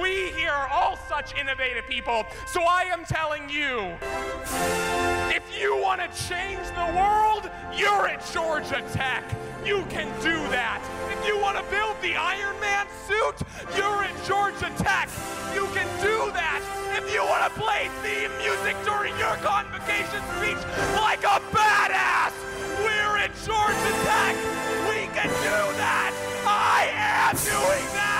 We here are all such innovative people. So I am telling you if you want to change the world, you're at Georgia Tech. You can do that. If you want to build the Iron Man suit, you're at Georgia Tech. You can do that. If you want to play theme music during your convocation speech like a badass, we're at Georgia Tech. We can do that. I am doing that.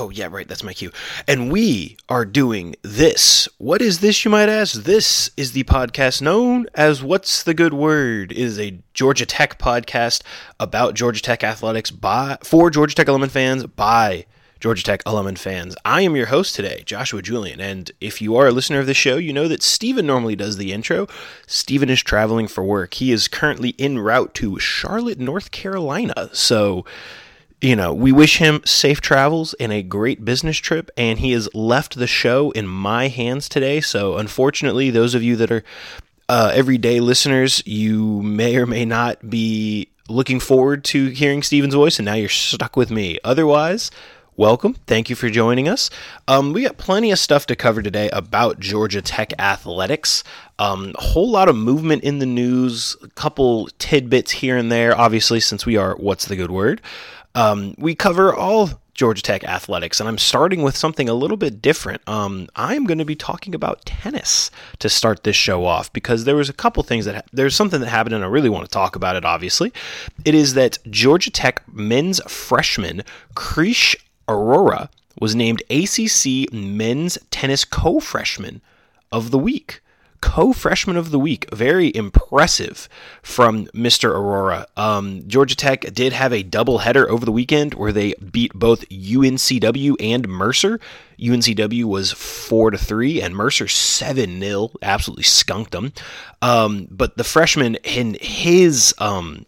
Oh, yeah, right. That's my cue. And we are doing this. What is this, you might ask? This is the podcast known as What's the Good Word? It is a Georgia Tech podcast about Georgia Tech athletics by for Georgia Tech alumni fans by Georgia Tech alumni fans. I am your host today, Joshua Julian, and if you are a listener of the show, you know that Stephen normally does the intro. Stephen is traveling for work. He is currently en route to Charlotte, North Carolina. So you know, we wish him safe travels and a great business trip. And he has left the show in my hands today. So, unfortunately, those of you that are uh, everyday listeners, you may or may not be looking forward to hearing Steven's voice, and now you're stuck with me. Otherwise, welcome. Thank you for joining us. Um, we got plenty of stuff to cover today about Georgia Tech athletics. Um, a whole lot of movement in the news, a couple tidbits here and there, obviously, since we are What's the Good Word. Um, we cover all Georgia Tech athletics, and I'm starting with something a little bit different. Um, I'm going to be talking about tennis to start this show off because there was a couple things that ha- there's something that happened, and I really want to talk about it. Obviously, it is that Georgia Tech men's freshman Krish Arora was named ACC Men's Tennis Co-Freshman of the Week co-freshman of the week. Very impressive from Mr. Arora. Um, Georgia Tech did have a doubleheader over the weekend where they beat both UNCW and Mercer. UNCW was four to three, and Mercer seven 0 Absolutely skunked them. Um, but the freshman in his um,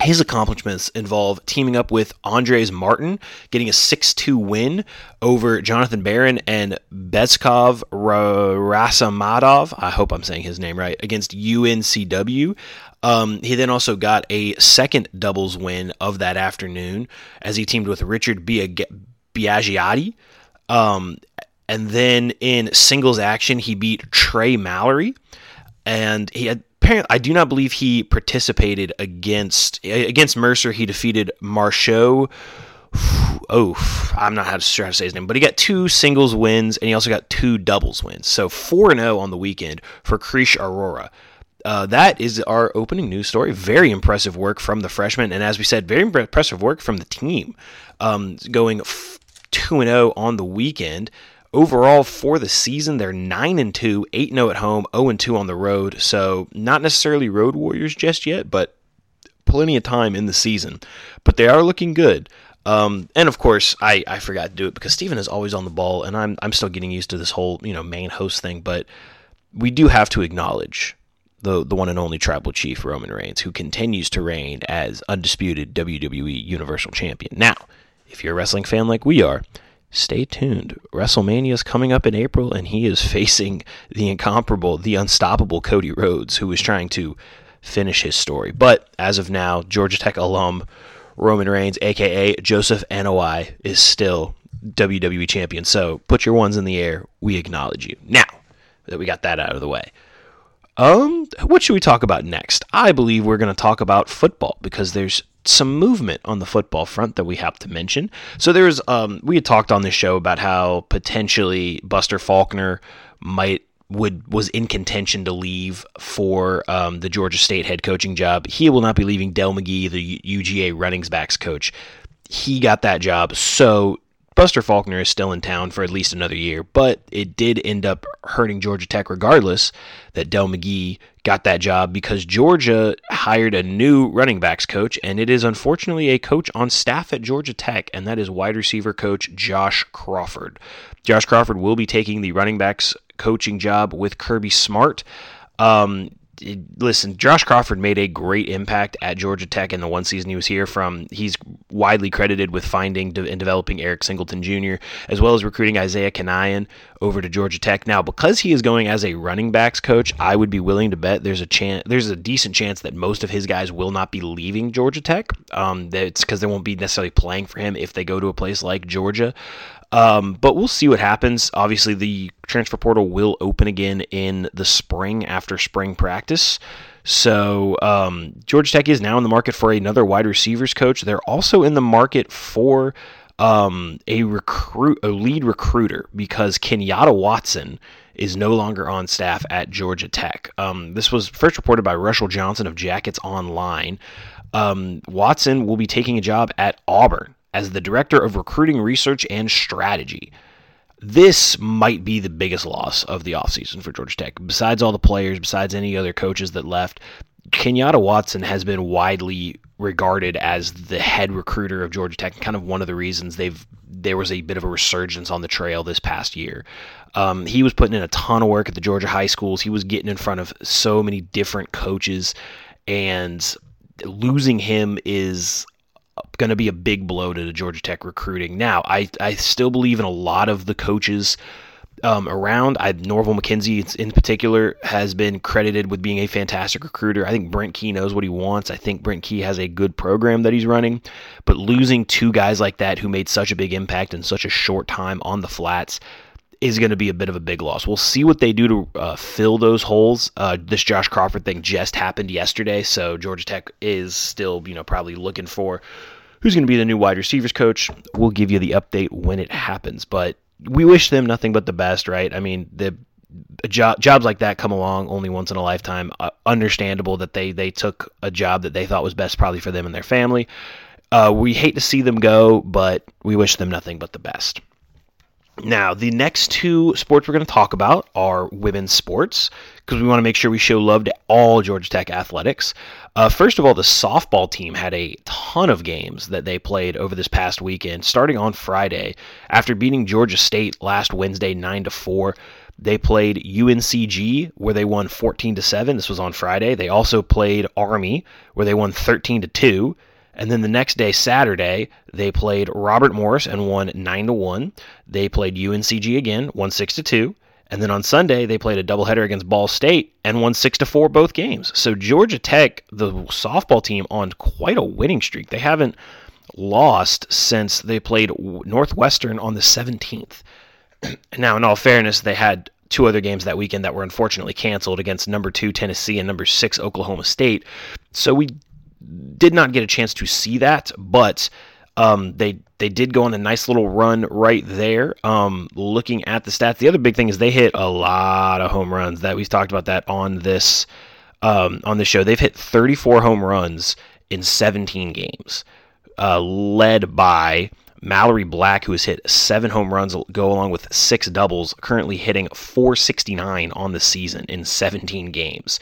his accomplishments involve teaming up with Andres Martin, getting a 6 2 win over Jonathan Barron and Bezkov Rasamadov. I hope I'm saying his name right, against UNCW. Um, he then also got a second doubles win of that afternoon as he teamed with Richard Biagiotti. Um, and then in singles action, he beat Trey Mallory. And he had apparently, I do not believe he participated against against Mercer. He defeated Marchot. Oh, I'm not sure how to say his name, but he got two singles wins and he also got two doubles wins. So 4 0 on the weekend for Krish Arora. Uh, that is our opening news story. Very impressive work from the freshman, and as we said, very impressive work from the team. Um, going two and zero on the weekend. Overall for the season, they're 9 and 2, 8 0 at home, 0 and 2 on the road. So, not necessarily road warriors just yet, but plenty of time in the season. But they are looking good. Um, and of course, I, I forgot to do it because Steven is always on the ball, and I'm I'm still getting used to this whole you know main host thing. But we do have to acknowledge the the one and only Tribal Chief Roman Reigns, who continues to reign as undisputed WWE Universal Champion. Now, if you're a wrestling fan like we are, stay tuned. WrestleMania is coming up in April, and he is facing the incomparable, the unstoppable Cody Rhodes, who is trying to finish his story. But as of now, Georgia Tech alum Roman Reigns, aka Joseph Anoa'i, is still WWE champion. So put your ones in the air. We acknowledge you. Now that we got that out of the way. Um, what should we talk about next? I believe we're going to talk about football because there's some movement on the football front that we have to mention. So there's um we had talked on this show about how potentially Buster Faulkner might would was in contention to leave for um, the Georgia State head coaching job. He will not be leaving Dell McGee, the UGA running backs coach. He got that job, so Buster Faulkner is still in town for at least another year, but it did end up hurting Georgia Tech regardless that Dell McGee got that job because Georgia hired a new running backs coach, and it is unfortunately a coach on staff at Georgia Tech, and that is wide receiver coach Josh Crawford. Josh Crawford will be taking the running backs coaching job with Kirby Smart. Um, listen, Josh Crawford made a great impact at Georgia Tech in the one season he was here. From he's widely credited with finding and developing Eric Singleton Jr., as well as recruiting Isaiah Canion over to Georgia Tech. Now, because he is going as a running backs coach, I would be willing to bet there's a chance, there's a decent chance that most of his guys will not be leaving Georgia Tech. Um, that's because they won't be necessarily playing for him if they go to a place like Georgia. Um, but we'll see what happens. Obviously, the transfer portal will open again in the spring after spring practice. So um, Georgia Tech is now in the market for another wide receivers coach. They're also in the market for um, a recruit, a lead recruiter, because Kenyatta Watson is no longer on staff at Georgia Tech. Um, this was first reported by Russell Johnson of Jackets Online. Um, Watson will be taking a job at Auburn as the director of recruiting research and strategy. This might be the biggest loss of the offseason for Georgia Tech. Besides all the players, besides any other coaches that left, Kenyatta Watson has been widely regarded as the head recruiter of Georgia Tech, and kind of one of the reasons they've there was a bit of a resurgence on the trail this past year. Um, he was putting in a ton of work at the Georgia high schools. He was getting in front of so many different coaches, and losing him is going to be a big blow to the Georgia Tech recruiting. Now, I, I still believe in a lot of the coaches um, around. I, Norval McKenzie, in particular, has been credited with being a fantastic recruiter. I think Brent Key knows what he wants. I think Brent Key has a good program that he's running. But losing two guys like that who made such a big impact in such a short time on the flats is going to be a bit of a big loss. We'll see what they do to uh, fill those holes. Uh, this Josh Crawford thing just happened yesterday, so Georgia Tech is still, you know, probably looking for who's going to be the new wide receivers coach. We'll give you the update when it happens, but we wish them nothing but the best, right? I mean, the job, jobs like that come along only once in a lifetime. Uh, understandable that they they took a job that they thought was best, probably for them and their family. Uh, we hate to see them go, but we wish them nothing but the best. Now, the next two sports we're going to talk about are women's sports because we want to make sure we show love to all Georgia Tech athletics. Uh, first of all, the softball team had a ton of games that they played over this past weekend, starting on Friday. After beating Georgia State last Wednesday 9 to 4, they played UNCG where they won 14 to 7. This was on Friday. They also played Army where they won 13 to 2. And then the next day, Saturday, they played Robert Morris and won 9 to 1. They played UNCG again, won 6 to 2. And then on Sunday, they played a doubleheader against Ball State and won 6 to 4 both games. So Georgia Tech, the softball team, on quite a winning streak. They haven't lost since they played Northwestern on the 17th. now, in all fairness, they had two other games that weekend that were unfortunately canceled against number two Tennessee and number six Oklahoma State. So we did not get a chance to see that, but um, they they did go on a nice little run right there. Um, looking at the stats, the other big thing is they hit a lot of home runs. That we've talked about that on this um, on the show. They've hit 34 home runs in 17 games, uh, led by Mallory Black, who has hit seven home runs, go along with six doubles, currently hitting 469 on the season in 17 games.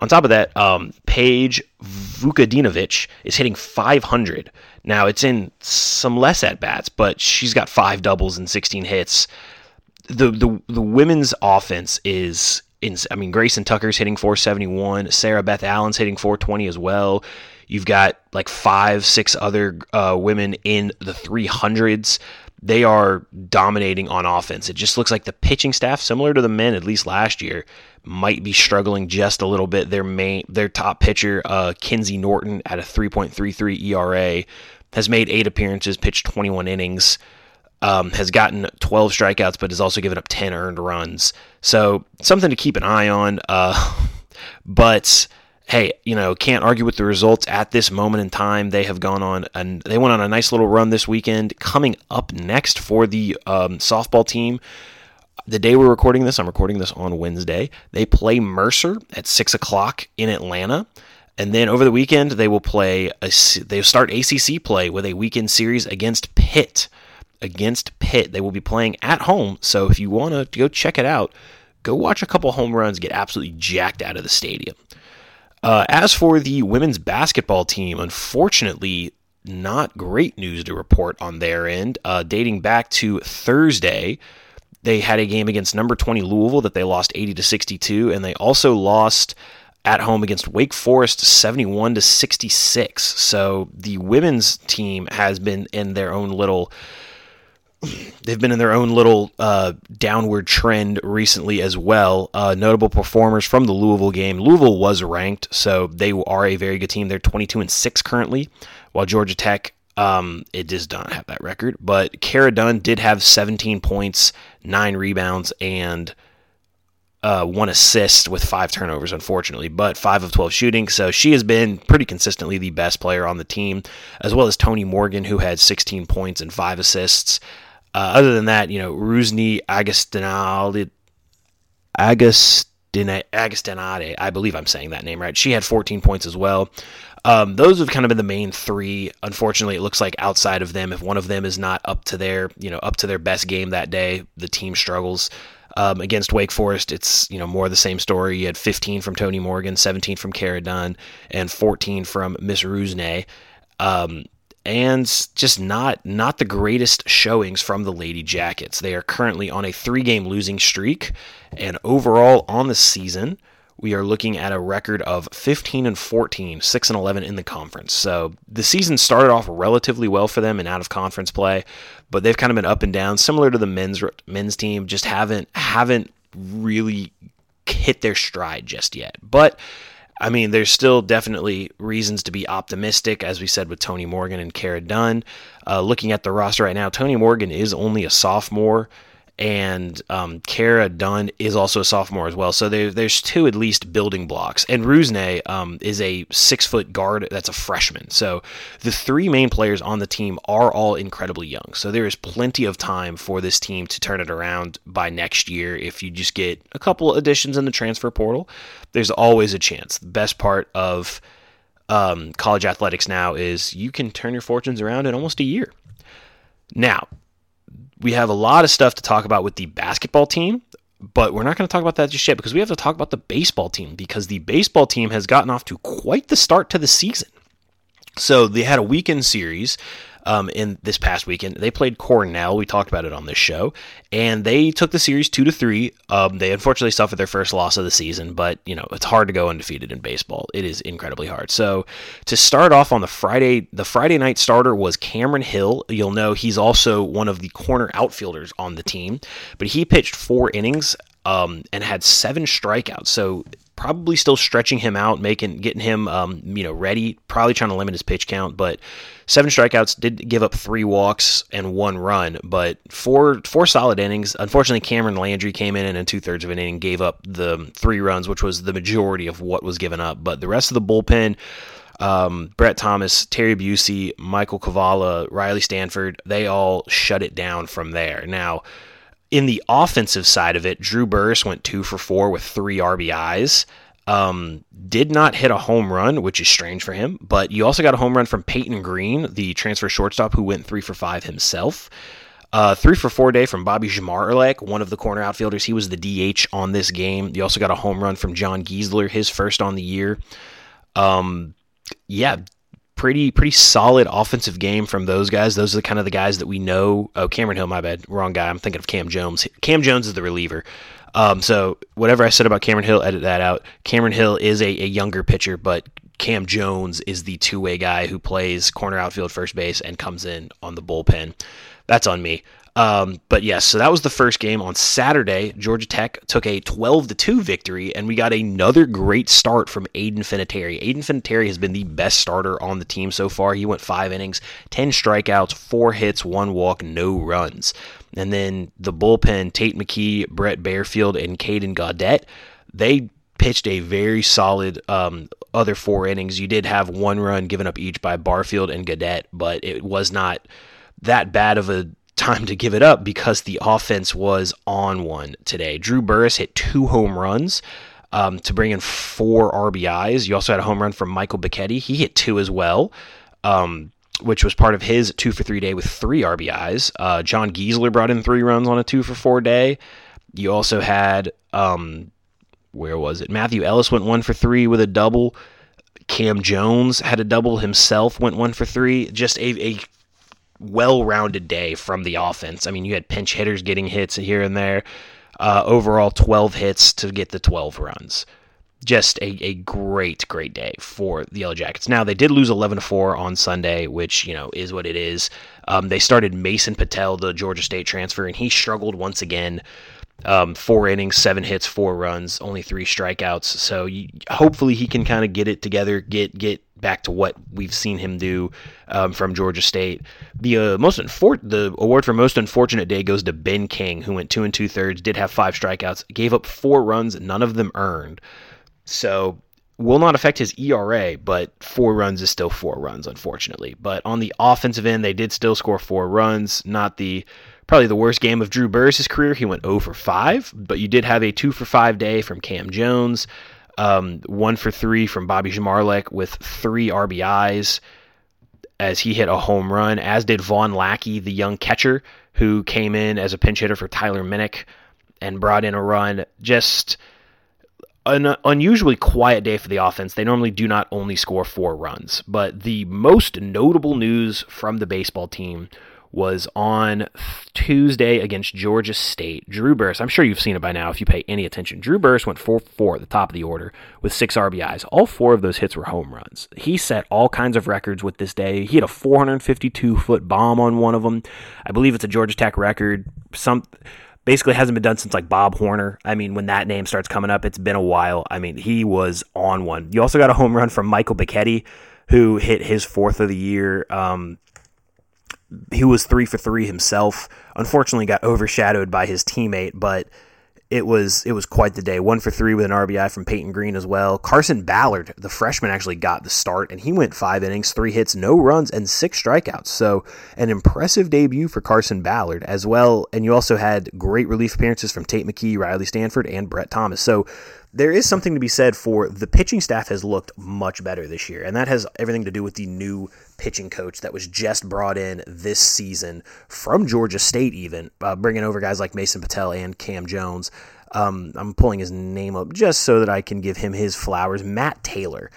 On top of that, um, Paige Vukadinovich is hitting 500. Now, it's in some less at bats, but she's got five doubles and 16 hits. The, the, the women's offense is in, I mean, Grayson Tucker's hitting 471. Sarah Beth Allen's hitting 420 as well. You've got like five, six other uh, women in the 300s. They are dominating on offense. It just looks like the pitching staff, similar to the men, at least last year, might be struggling just a little bit. Their main, their top pitcher, uh, Kinsey Norton, at a 3.33 ERA, has made eight appearances, pitched 21 innings. Um, has gotten 12 strikeouts, but has also given up 10 earned runs. So something to keep an eye on. Uh, but hey, you know, can't argue with the results at this moment in time. They have gone on and they went on a nice little run this weekend. Coming up next for the um, softball team, the day we're recording this, I'm recording this on Wednesday. They play Mercer at six o'clock in Atlanta. And then over the weekend, they will play. A, they start ACC play with a weekend series against Pitt. Against Pitt, they will be playing at home. So if you want to go check it out, go watch a couple home runs get absolutely jacked out of the stadium. Uh, as for the women's basketball team, unfortunately, not great news to report on their end. Uh, dating back to Thursday, they had a game against number 20 Louisville that they lost 80 to 62, and they also lost at home against Wake Forest 71 to 66. So the women's team has been in their own little they've been in their own little uh, downward trend recently as well. Uh, notable performers from the Louisville game. Louisville was ranked, so they are a very good team. They're 22 and six currently, while Georgia Tech um, it does not have that record. But Kara Dunn did have 17 points, nine rebounds, and uh, one assist with five turnovers, unfortunately, but five of 12 shooting. So she has been pretty consistently the best player on the team, as well as Tonie Morgan, who had 16 points and five assists. Uh, other than that, you know, Agostinade, Agostinade, I believe I'm saying that name right. She had 14 points as well. Um, those have kind of been the main three. Unfortunately, it looks like outside of them, if one of them is not up to their, you know, up to their best game that day, the team struggles. Um, against Wake Forest, it's you know more the same story. You had 15 from Tonie Morgan, 17 from Kara Dunn, and 14 from Miss Rusney. Um, and just not not the greatest showings from the Lady Jackets. They are currently on a three-game losing streak, and overall on the season, we are looking at a record of 15 and 14, 6 and 11 in the conference. So the season started off relatively well for them in out of conference play, but they've kind of been up and down, similar to the men's men's team. Just haven't haven't really hit their stride just yet. But I mean, there's still definitely reasons to be optimistic, as we said with Tonie Morgan and Kara Dunn. Uh, looking at the roster right now, Tonie Morgan is only a sophomore and um, Kara Dunn is also a sophomore as well. So there, there's two at least building blocks. And Rusney um, is a six foot guard that's a freshman. So the three main players on the team are all incredibly young. So there is plenty of time for this team to turn it around by next year. If you just get a couple additions in the transfer portal, there's always a chance. The best part of um, college athletics now is you can turn your fortunes around in almost a year. Now, we have a lot of stuff to talk about with the basketball team, but we're not going to talk about that just yet because we have to talk about the baseball team because the baseball team has gotten off to quite the start to the season. So they had a weekend series um, in this past weekend. They played Cornell. We talked about it on this show, and they took the series two to three. Um, they unfortunately suffered their first loss of the season, but you know it's hard to go undefeated in baseball. It is incredibly hard. So to start off on the Friday, the Friday night starter was Cameron Hill. You'll know he's also one of the corner outfielders on the team, but he pitched four innings um, and had seven strikeouts. So probably still stretching him out, making getting him um, you know ready. Probably trying to limit his pitch count, but seven strikeouts did give up three walks and one run, but four four solid innings. Unfortunately, Cameron Landry came in and in two thirds of an inning gave up the three runs, which was the majority of what was given up. But the rest of the bullpen. Um, Brett Thomas, Terry Busey, Michael Kavala, Riley Stanford, they all shut it down from there. Now, in the offensive side of it, Drew Burress went two for four with three RBIs. Um, did not hit a home run, which is strange for him, but you also got a home run from Peyton Green, the transfer shortstop, who went three for five himself. Uh, three for four day from Bobby Zmarzlik, one of the corner outfielders. He was the DH on this game. You also got a home run from John Giesler, his first on the year. Um, yeah, pretty pretty solid offensive game from those guys. Those are the kind of the guys that we know. Oh, Cameron Hill, my bad, wrong guy. I'm thinking of Cam Jones. Cam Jones is the reliever. Um, so whatever I said about Cameron Hill, edit that out. Cameron Hill is a, a younger pitcher, but Cam Jones is the two way guy who plays corner outfield, first base, and comes in on the bullpen. That's on me. Um, but yes, so that was the first game on Saturday. Georgia Tech took a 12 to 2 victory, and we got another great start from Aeden Finateri. Aeden Finateri has been the best starter on the team so far. He went five innings, 10 strikeouts, four hits, one walk, no runs. And then the bullpen, Tate McKee, Brett Barfield, and Caden Gaudet, they pitched a very solid um, other four innings. You did have one run given up each by Barfield and Gaudet, but it was not that bad of a time to give it up because the offense was on one today. Drew Burress hit two home runs um, to bring in four RBIs. You also had a home run from Michael Bicchetti. He hit two as well, um, which was part of his two for three day with three RBIs. Uh, John Giesler brought in three runs on a two for four day. You also had, um, where was it? Matthew Ellis went one for three with a double. Cam Jones had a double himself, went one for three. Just a, a well-rounded day from the offense. I mean, you had pinch hitters getting hits here and there. Uh, overall, 12 hits to get the 12 runs. just a, a great, great day for the Yellow Jackets. Now, they did lose 11 to 4 on Sunday, which, you know, is what it is. Um, they started Mason Patel, the Georgia State transfer, and he struggled once again. Um, four innings, seven hits, four runs, only three strikeouts. So you, hopefully he can kind of get it together, get get back to what we've seen him do um, from Georgia State. The uh, most unfor- the award for most unfortunate day goes to Ben King, who went two and two thirds, did have five strikeouts, gave up four runs, none of them earned. So will not affect his ERA, but four runs is still four runs, unfortunately. But on the offensive end, they did still score four runs. Not the probably the worst game of Drew Burress' career. He went 0 for 5, but you did have a 2 for 5 day from Cam Jones, um, 1 for 3 from Bobby Zmarzlik with three RBIs as he hit a home run, as did Vahn Lackey, the young catcher, who came in as a pinch hitter for Tyler Minnick and brought in a run. Just an unusually quiet day for the offense. They normally do not only score four runs, but the most notable news from the baseball team was on Tuesday against Georgia State. Drew Burress, I'm sure you've seen it by now if you pay any attention. Drew Burress went 4 4 at the top of the order with six RBIs. All four of those hits were home runs. He set all kinds of records with this day. He had a 452 foot bomb on one of them. I believe it's a Georgia Tech record. Some basically hasn't been done since like Bob Horner. I mean, when that name starts coming up, it's been a while. I mean, he was on one. You also got a home run from Michael Bichetti, who hit his fourth of the year. Um, he was three for three himself. Unfortunately, got overshadowed by his teammate, but it was it was quite the day. One for three with an RBI from Peyton Green as well. Carson Ballard, the freshman, actually got the start, and he went five innings, three hits, no runs, and six strikeouts. So an impressive debut for Carson Ballard as well. And you also had great relief appearances from Tate McKee, Riley Stanford, and Brett Thomas. So there is something to be said for the pitching staff has looked much better this year, and that has everything to do with the new pitching coach that was just brought in this season from Georgia State, even uh, bringing over guys like Mason Patel and Cam Jones. Um, I'm pulling his name up just so that I can give him his flowers. Matt Taylor.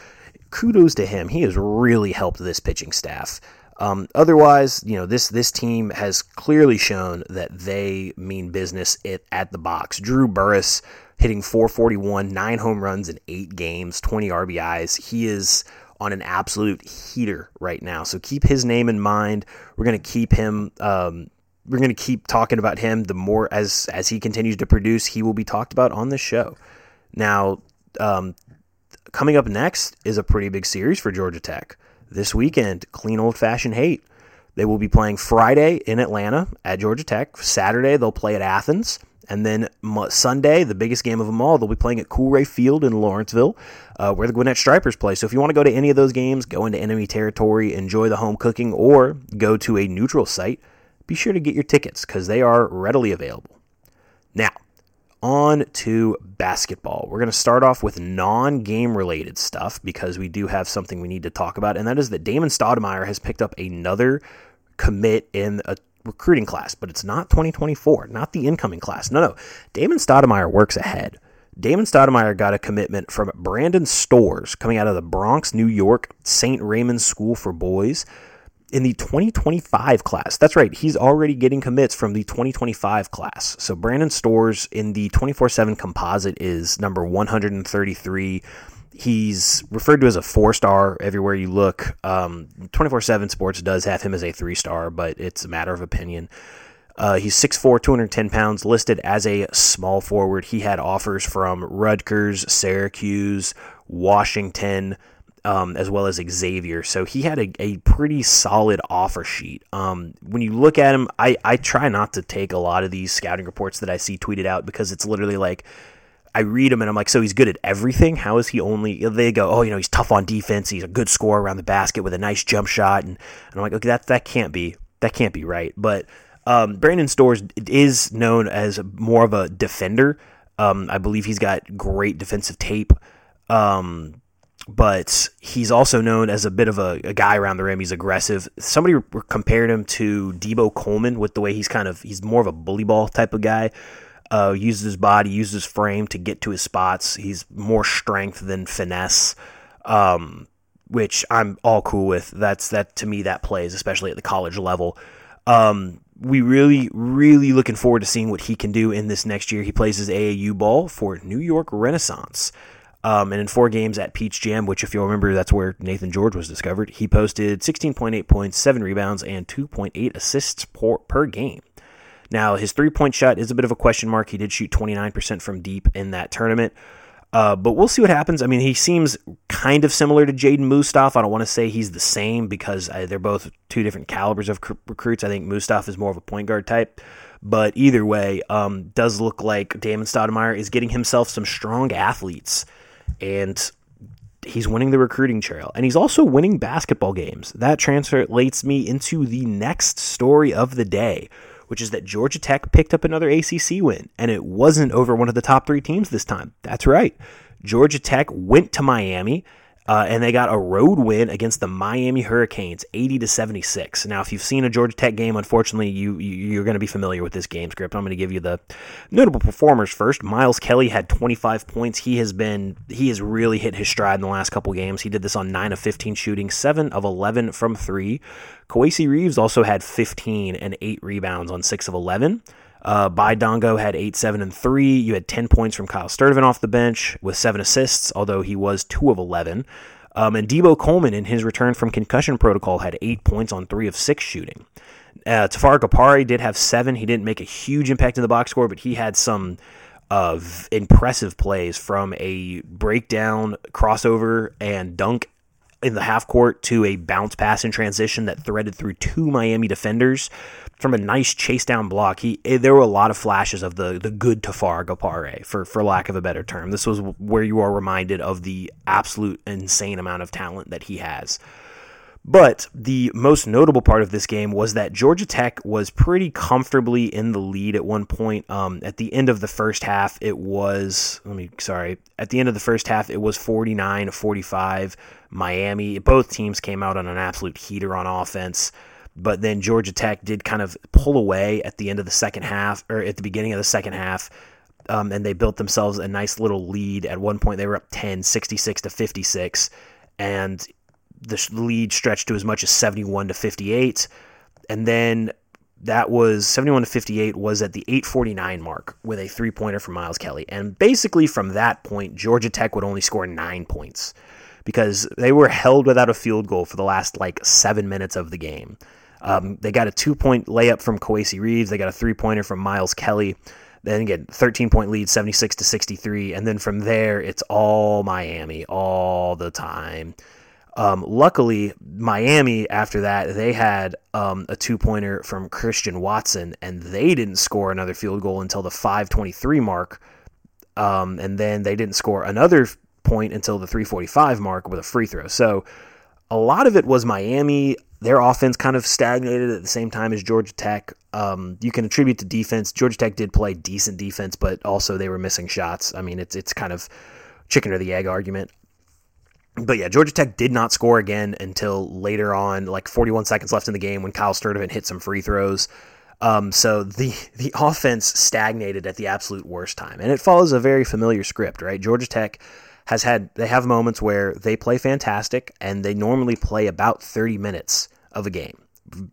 Kudos to him. He has really helped this pitching staff. Um, otherwise, you know, this this team has clearly shown that they mean business it, at the box. Drew Burress hitting 441, nine home runs in eight games, 20 RBIs. He is on an absolute heater right now. So keep his name in mind. We're going to keep him. Um, we're going to keep talking about him. The more as as he continues to produce, he will be talked about on this show. Now, um, coming up next is a pretty big series for Georgia Tech this weekend. Clean old fashioned hate. They will be playing Friday in Atlanta at Georgia Tech. Saturday they'll play at Athens. And then Sunday, the biggest game of them all, they'll be playing at Coolray Field in Lawrenceville, uh, where the Gwinnett Stripers play. So if you want to go to any of those games, go into enemy territory, enjoy the home cooking, or go to a neutral site, be sure to get your tickets because they are readily available. Now, on to basketball. We're going to start off with non game related stuff because we do have something we need to talk about, and that is that Damon Stoudemire has picked up another commit in a recruiting class, but it's not 2024, not the incoming class. No, no. Damon Stoudemire works ahead. Damon Stoudemire got a commitment from Brandon Stores coming out of the Bronx, New York, St. Raymond's School for Boys in the 2025 class. That's right, he's already getting commits from the 2025 class. So Brandon Stores in the 24 7 composite is number 133. He's referred to as a four star everywhere you look. Um, 24 7 Sports does have him as a three star, but it's a matter of opinion. Uh, he's 6'4, 210 pounds, listed as a small forward. He had offers from Rutgers, Syracuse, Washington, um, as well as Xavier. So he had a, a pretty solid offer sheet. Um, when you look at him, I, I try not to take a lot of these scouting reports that I see tweeted out because it's literally like I read him and I'm like, so he's good at everything. How is he only? They go, oh, you know, he's tough on defense. He's a good scorer around the basket with a nice jump shot, and, and I'm like, okay, that that can't be that can't be right. But um, Brandon Stores is known as more of a defender. Um, I believe he's got great defensive tape. Um, but he's also known as a bit of a, a, guy around the rim. He's aggressive. Somebody compared him to Deebo Coleman with the way he's kind of he's more of a bully ball type of guy uh, uses his body, uses his frame to get to his spots. He's more strength than finesse, um, which I'm all cool with. That's that to me that plays, especially at the college level. Um, we really, really looking forward to seeing what he can do in this next year. He plays his AAU ball for New York Renaissance. Um, and in four games at Peach Jam, which, if you'll remember, that's where Naithan George was discovered, he posted 16.8 points, 7 rebounds, and 2.8 assists per, per game. Now, his three point shot is a bit of a question mark. He did shoot 29% from deep in that tournament. Uh, but we'll see what happens. I mean, he seems kind of similar to Jaeden Mustaf. I don't want to say he's the same because uh, they're both two different calibers of c- recruits. I think Mustaf is more of a point guard type. But either way, um, does look like Damon Stoudemire is getting himself some strong athletes. And he's winning the recruiting trail. And he's also winning basketball games. That translates me into the next story of the day which is that Georgia Tech picked up another ACC win, and it wasn't over one of the top three teams this time. That's right. Georgia Tech went to Miami uh, and they got a road win against the Miami Hurricanes, 80 to 76. Now, if you've seen a Georgia Tech game, unfortunately, you, you are going to be familiar with this game script. I'm going to give you the notable performers first. Miles Kelly had 25 points. He has been he has really hit his stride in the last couple games. He did this on 9 of 15 shooting, 7 of 11 from 3. Kowacie Reeves also had 15 and 8 rebounds on 6 of 11. Uh, Dongo had 8, 7, and 3. You had 10 points from Kyle Sturdivant off the bench with 7 assists, although he was 2 of 11. Um, and Deebo Coleman, in his return from concussion protocol, had 8 points on 3 of 6 shooting. Uh, Tafara Gapare did have 7. He didn't make a huge impact in the box score, but he had some of impressive plays from a breakdown, crossover, and dunk in the half court to a bounce pass in transition that threaded through two Miami defenders from a nice chase down block. He eh, there were a lot of flashes of the the good Tafara Gapare for for lack of a better term. This was where you are reminded of the absolute insane amount of talent that he has. But the most notable part of this game was that Georgia Tech was pretty comfortably in the lead at one point. Um, at the end of the first half, it was, let me, sorry, at the end of the first half, it was 49 45 Miami. Both teams came out on an absolute heater on offense. But then Georgia Tech did kind of pull away at the end of the second half, or at the beginning of the second half. Um, and they built themselves a nice little lead. At one point, they were up 10, 66 to 56. And the lead stretched to as much as 71 to 58. And then that was 71 to 58 was at the 849 mark with a three pointer from Miles Kelly. And basically from that point, Georgia Tech would only score nine points because they were held without a field goal for the last like seven minutes of the game. Um, they got a two point layup from Kowacie Reeves. They got a three pointer from Miles Kelly. Then again, 13 point lead, 76 to 63. And then from there, it's all Miami all the time. Um, luckily, Miami after that they had um, a two pointer from Christian Watson, and they didn't score another field goal until the 5:23 mark, um, and then they didn't score another point until the 3:45 mark with a free throw. So a lot of it was Miami. Their offense kind of stagnated at the same time as Georgia Tech. Um, you can attribute to defense. Georgia Tech did play decent defense, but also they were missing shots. I mean, it's it's kind of chicken or the egg argument but yeah, Georgia Tech did not score again until later on, like 41 seconds left in the game when Kyle Sturdivant hit some free throws. Um, so the the offense stagnated at the absolute worst time, and it follows a very familiar script, right? Georgia Tech has had they have moments where they play fantastic, and they normally play about 30 minutes of a game,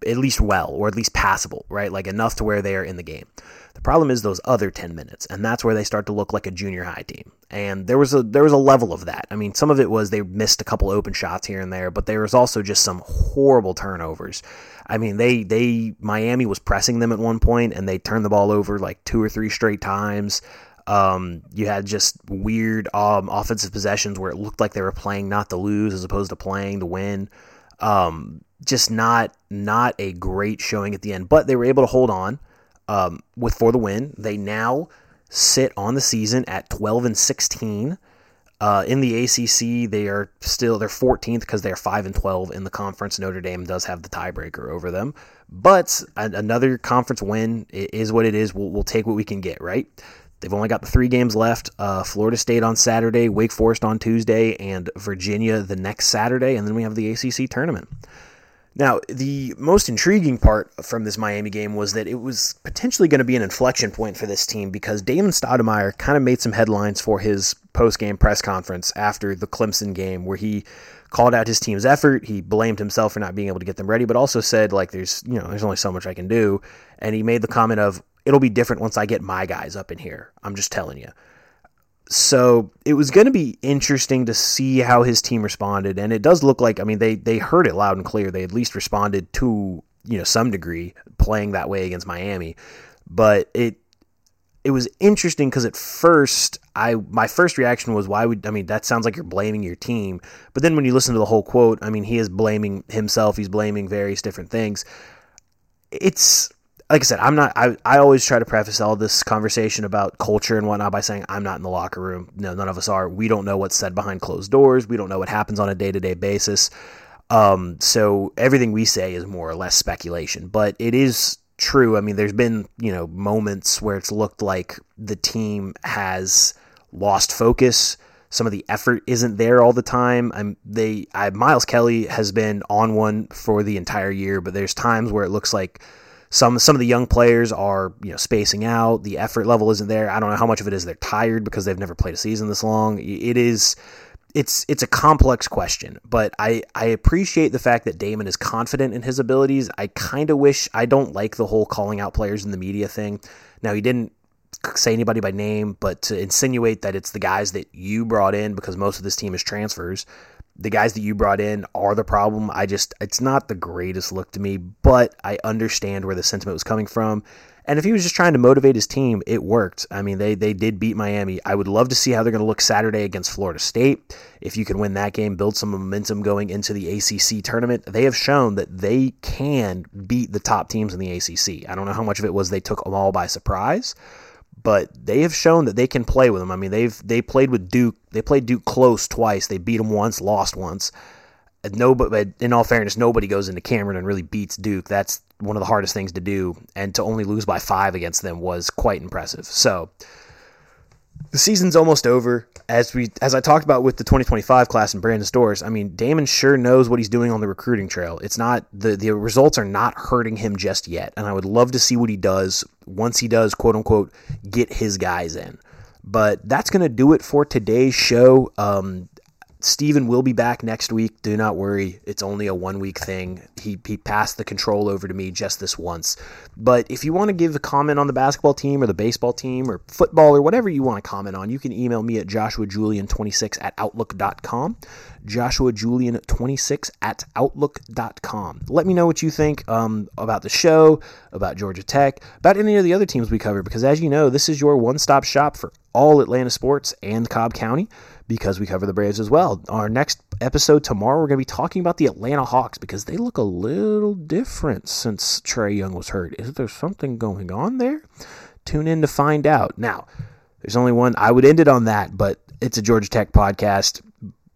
at least well, or at least passable, right? Like enough to where they are in the game. The problem is those other 10 minutes, and that's where they start to look like a junior high team. And there was a there was a level of that. I mean, some of it was they missed a couple open shots here and there, but there was also just some horrible turnovers. I mean, they they Miami was pressing them at one point and they turned the ball over like two or three straight times. Um, you had just weird um, offensive possessions where it looked like they were playing not to lose as opposed to playing to win. Um, just not not a great showing at the end, but they were able to hold on um, with for the win. They now sit on the season at 12 and 16. Uh, in the ACC, they are still they're 14th because they're 5 and 12 in the conference. Notre Dame does have the tiebreaker over them, but another conference win is what it is. We'll, we'll take what we can get, right? They've only got the three games left uh, Florida State on Saturday, Wake Forest on Tuesday, and Virginia the next Saturday. And then we have the ACC tournament. Now, the most intriguing part from this Miami game was that it was potentially going to be an inflection point for this team because Damon Stoudemire kind of made some headlines for his post-game press conference after the Clemson game where he called out his team's effort, he blamed himself for not being able to get them ready, but also said like there's, you know, there's only so much I can do, and he made the comment of it'll be different once I get my guys up in here. I'm just telling you. So it was going to be interesting to see how his team responded, and it does look like I mean they they heard it loud and clear. They at least responded to you know some degree playing that way against Miami, but it it was interesting because at first I my first reaction was why would I mean that sounds like you're blaming your team, but then when you listen to the whole quote, I mean he is blaming himself, he's blaming various different things. It's like I said, I'm not. I, I always try to preface all this conversation about culture and whatnot by saying I'm not in the locker room. No, none of us are. We don't know what's said behind closed doors. We don't know what happens on a day to day basis. Um, so everything we say is more or less speculation, but it is true. I mean, there's been you know moments where it's looked like the team has lost focus. Some of the effort isn't there all the time. I'm they. I, Miles Kelly has been on one for the entire year, but there's times where it looks like some some of the young players are you know spacing out. The effort level isn't there. I don't know how much of it is they're tired because they've never played a season this long. It is it's it's a complex question, but I I appreciate the fact that Damon is confident in his abilities. I kind of wish I don't like the whole calling out players in the media thing. Now he didn't say anybody by name, but to insinuate that it's the guys that you brought in because most of this team is transfers the guys that you brought in are the problem. I just, it's not the greatest look to me, but I understand where the sentiment was coming from. And if he was just trying to motivate his team, it worked. I mean, they they did beat Miami. I would love to see how they're going to look Saturday against Florida State. If you can win that game, build some momentum going into the ACC tournament. They have shown that they can beat the top teams in the ACC. I don't know how much of it was they took them all by surprise, but they have shown that they can play with them. I mean, they've they played with Duke. They played Duke close twice. They beat them once, lost once. No, but in all fairness, nobody goes into Cameron and really beats Duke. That's one of the hardest things to do, and to only lose by five against them was quite impressive. So the season's almost over. As we as I talked about with the 2025 class and Brandon Stores, I mean Damon sure knows what he's doing on the recruiting trail. It's not the the results are not hurting him just yet, and I would love to see what he does once he does quote unquote get his guys in. But that's going to do it for today's show. Um, Steven will be back next week. Do not worry. It's only a one week thing. He, he passed the control over to me just this once. But if you want to give a comment on the basketball team or the baseball team or football or whatever you want to comment on, you can email me at joshuajulian26 at outlook.com. joshuajulian26 at outlook.com. Let me know what you think um, about the show, about Georgia Tech, about any of the other teams we cover, because as you know, this is your one stop shop for all Atlanta sports and Cobb County because we cover the Braves as well. Our next episode tomorrow, we're going to be talking about the Atlanta Hawks because they look a little different since Trae Young was hurt. Is there something going on there? Tune in to find out. Now, there's only one. I would end it on that, but it's a Georgia Tech podcast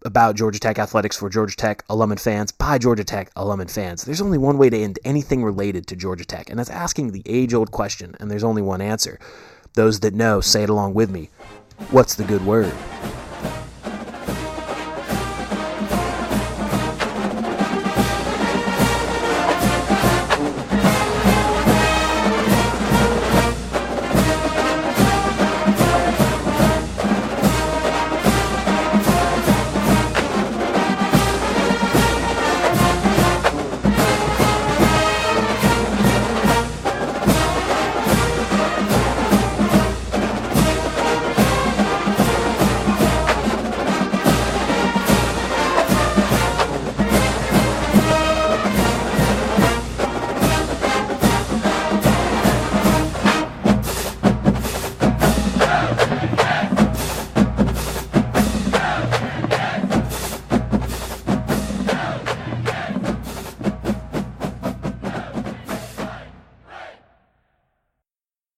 about Georgia Tech athletics for Georgia Tech alum and fans by Georgia Tech alum and fans. There's only one way to end anything related to Georgia Tech, and that's asking the age old question, and there's only one answer. Those that know, say it along with me. What's the good word?